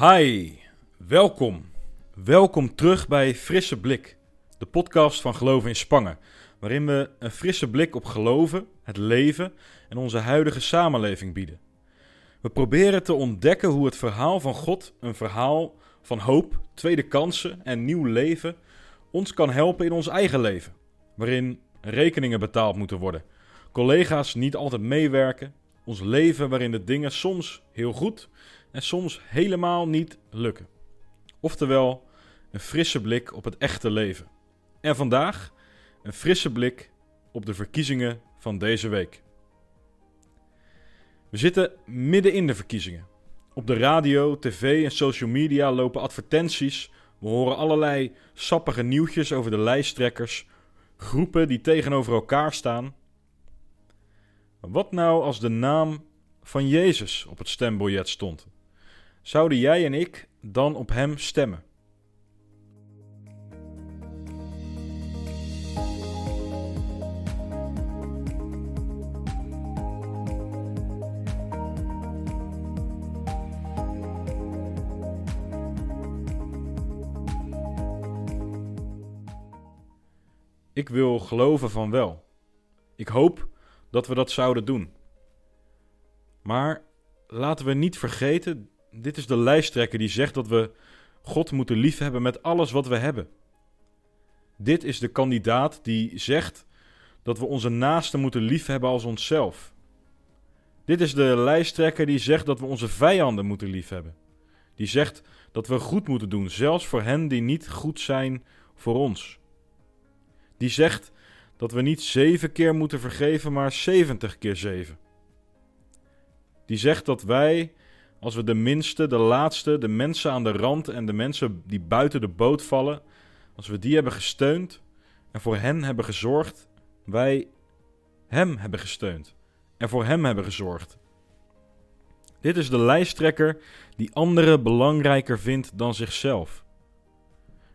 Hi, welkom. Welkom terug bij Frisse Blik, de podcast van Geloven in Spangen, waarin we een frisse blik op geloven, het leven en onze huidige samenleving bieden. We proberen te ontdekken hoe het verhaal van God, een verhaal van hoop, tweede kansen en nieuw leven, ons kan helpen in ons eigen leven, waarin rekeningen betaald moeten worden, collega's niet altijd meewerken, ons leven waarin de dingen soms heel goed en soms helemaal niet lukken. Oftewel, een frisse blik op het echte leven. En vandaag een frisse blik op de verkiezingen van deze week. We zitten midden in de verkiezingen. Op de radio, tv en social media lopen advertenties. We horen allerlei sappige nieuwtjes over de lijsttrekkers, groepen die tegenover elkaar staan. Wat nou als de naam van Jezus op het stembiljet stond? Zouden jij en ik dan op Hem stemmen? Ik wil geloven van wel. Ik hoop dat we dat zouden doen. Maar laten we niet vergeten, dit is de lijsttrekker die zegt dat we God moeten liefhebben met alles wat we hebben. Dit is de kandidaat die zegt dat we onze naasten moeten liefhebben als onszelf. Dit is de lijsttrekker die zegt dat we onze vijanden moeten liefhebben. Die zegt dat we goed moeten doen, zelfs voor hen die niet goed zijn voor ons. Die zegt dat we niet zeven keer moeten vergeven, maar zeventig keer zeven. Die zegt dat wij, als we de minste, de laatste, de mensen aan de rand en de mensen die buiten de boot vallen, als we die hebben gesteund en voor hen hebben gezorgd, wij hem hebben gesteund en voor hem hebben gezorgd. Dit is de lijsttrekker die anderen belangrijker vindt dan zichzelf.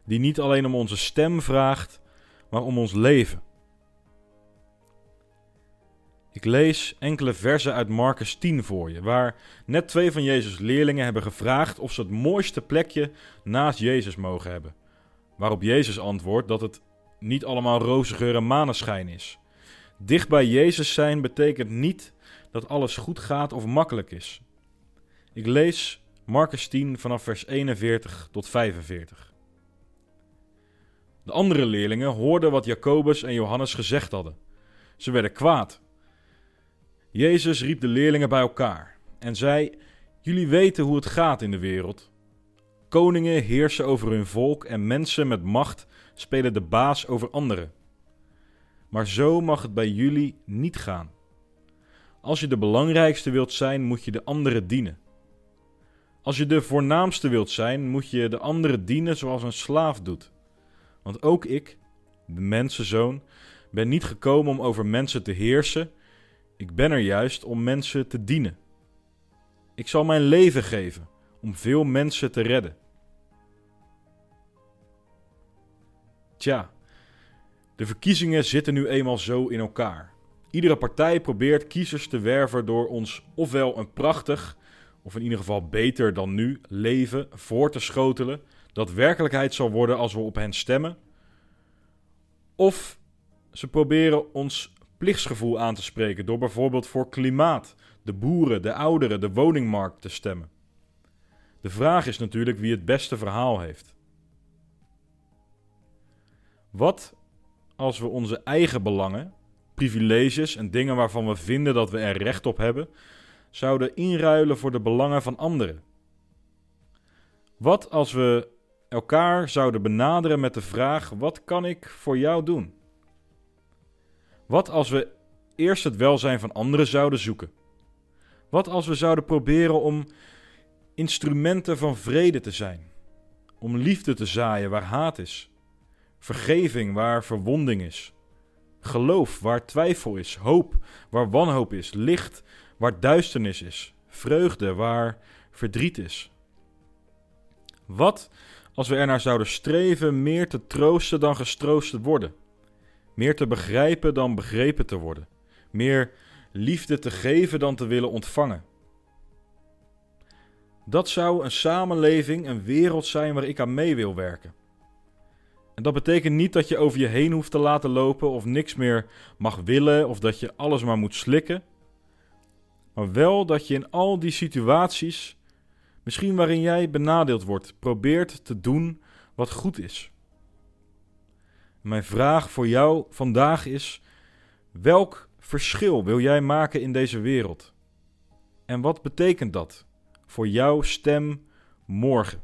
Die niet alleen om onze stem vraagt, maar om ons leven. Ik lees enkele versen uit Marcus 10 voor je, waar net twee van Jezus' leerlingen hebben gevraagd of ze het mooiste plekje naast Jezus mogen hebben. Waarop Jezus antwoordt dat het niet allemaal roze geur en maneschijn is. Dicht bij Jezus zijn betekent niet dat alles goed gaat of makkelijk is. Ik lees Marcus 10 vanaf vers 41 tot 45. De andere leerlingen hoorden wat Jacobus en Johannes gezegd hadden. Ze werden kwaad. Jezus riep de leerlingen bij elkaar en zei: Jullie weten hoe het gaat in de wereld. Koningen heersen over hun volk en mensen met macht spelen de baas over anderen. Maar zo mag het bij jullie niet gaan. Als je de belangrijkste wilt zijn, moet je de anderen dienen. Als je de voornaamste wilt zijn, moet je de anderen dienen zoals een slaaf doet. Want ook ik, de mensenzoon, ben niet gekomen om over mensen te heersen. Ik ben er juist om mensen te dienen. Ik zal mijn leven geven om veel mensen te redden. Tja, de verkiezingen zitten nu eenmaal zo in elkaar. Iedere partij probeert kiezers te werven door ons ofwel een prachtig, of in ieder geval beter dan nu, leven voor te schotelen dat werkelijkheid zal worden als we op hen stemmen. Of ze proberen ons plichtsgevoel aan te spreken door bijvoorbeeld voor klimaat, de boeren, de ouderen, de woningmarkt te stemmen. De vraag is natuurlijk wie het beste verhaal heeft. Wat als we onze eigen belangen, privileges en dingen waarvan we vinden dat we er recht op hebben, zouden inruilen voor de belangen van anderen? Wat als we elkaar zouden benaderen met de vraag: wat kan ik voor jou doen? Wat als we eerst het welzijn van anderen zouden zoeken? Wat als we zouden proberen om instrumenten van vrede te zijn? Om liefde te zaaien waar haat is, vergeving waar verwonding is, geloof waar twijfel is, hoop waar wanhoop is, licht waar duisternis is, vreugde waar verdriet is. Wat als we ernaar zouden streven meer te troosten dan gestroost te worden, meer te begrijpen dan begrepen te worden, meer liefde te geven dan te willen ontvangen. Dat zou een samenleving, een wereld zijn waar ik aan mee wil werken. En dat betekent niet dat je over je heen hoeft te laten lopen of niks meer mag willen of dat je alles maar moet slikken. Maar wel dat je in al die situaties, misschien waarin jij benadeeld wordt, probeert te doen wat goed is. Mijn vraag voor jou vandaag is: welk verschil wil jij maken in deze wereld? En wat betekent dat voor jouw stem morgen?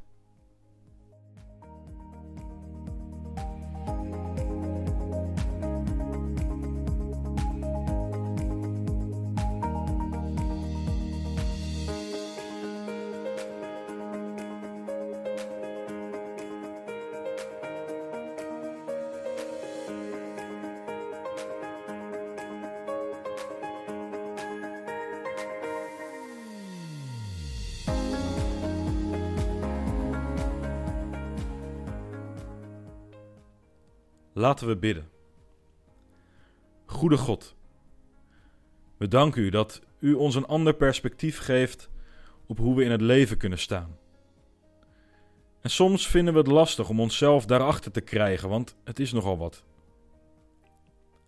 Laten we bidden. Goede God, we danken u dat u ons een ander perspectief geeft op hoe we in het leven kunnen staan. En soms vinden we het lastig om onszelf daarachter te krijgen, want het is nogal wat.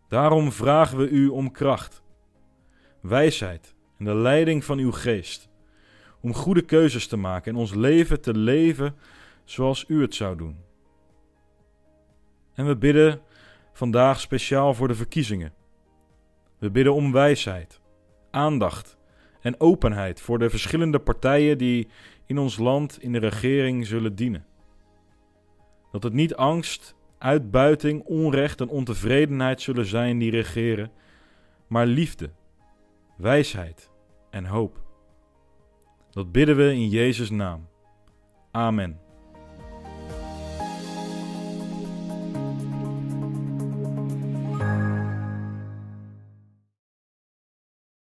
Daarom vragen we u om kracht, wijsheid en de leiding van uw geest, om goede keuzes te maken en ons leven te leven zoals u het zou doen. En we bidden vandaag speciaal voor de verkiezingen. We bidden om wijsheid, aandacht en openheid voor de verschillende partijen die in ons land in de regering zullen dienen. Dat het niet angst, uitbuiting, onrecht en ontevredenheid zullen zijn die regeren, maar liefde, wijsheid en hoop. Dat bidden we in Jezus' naam. Amen.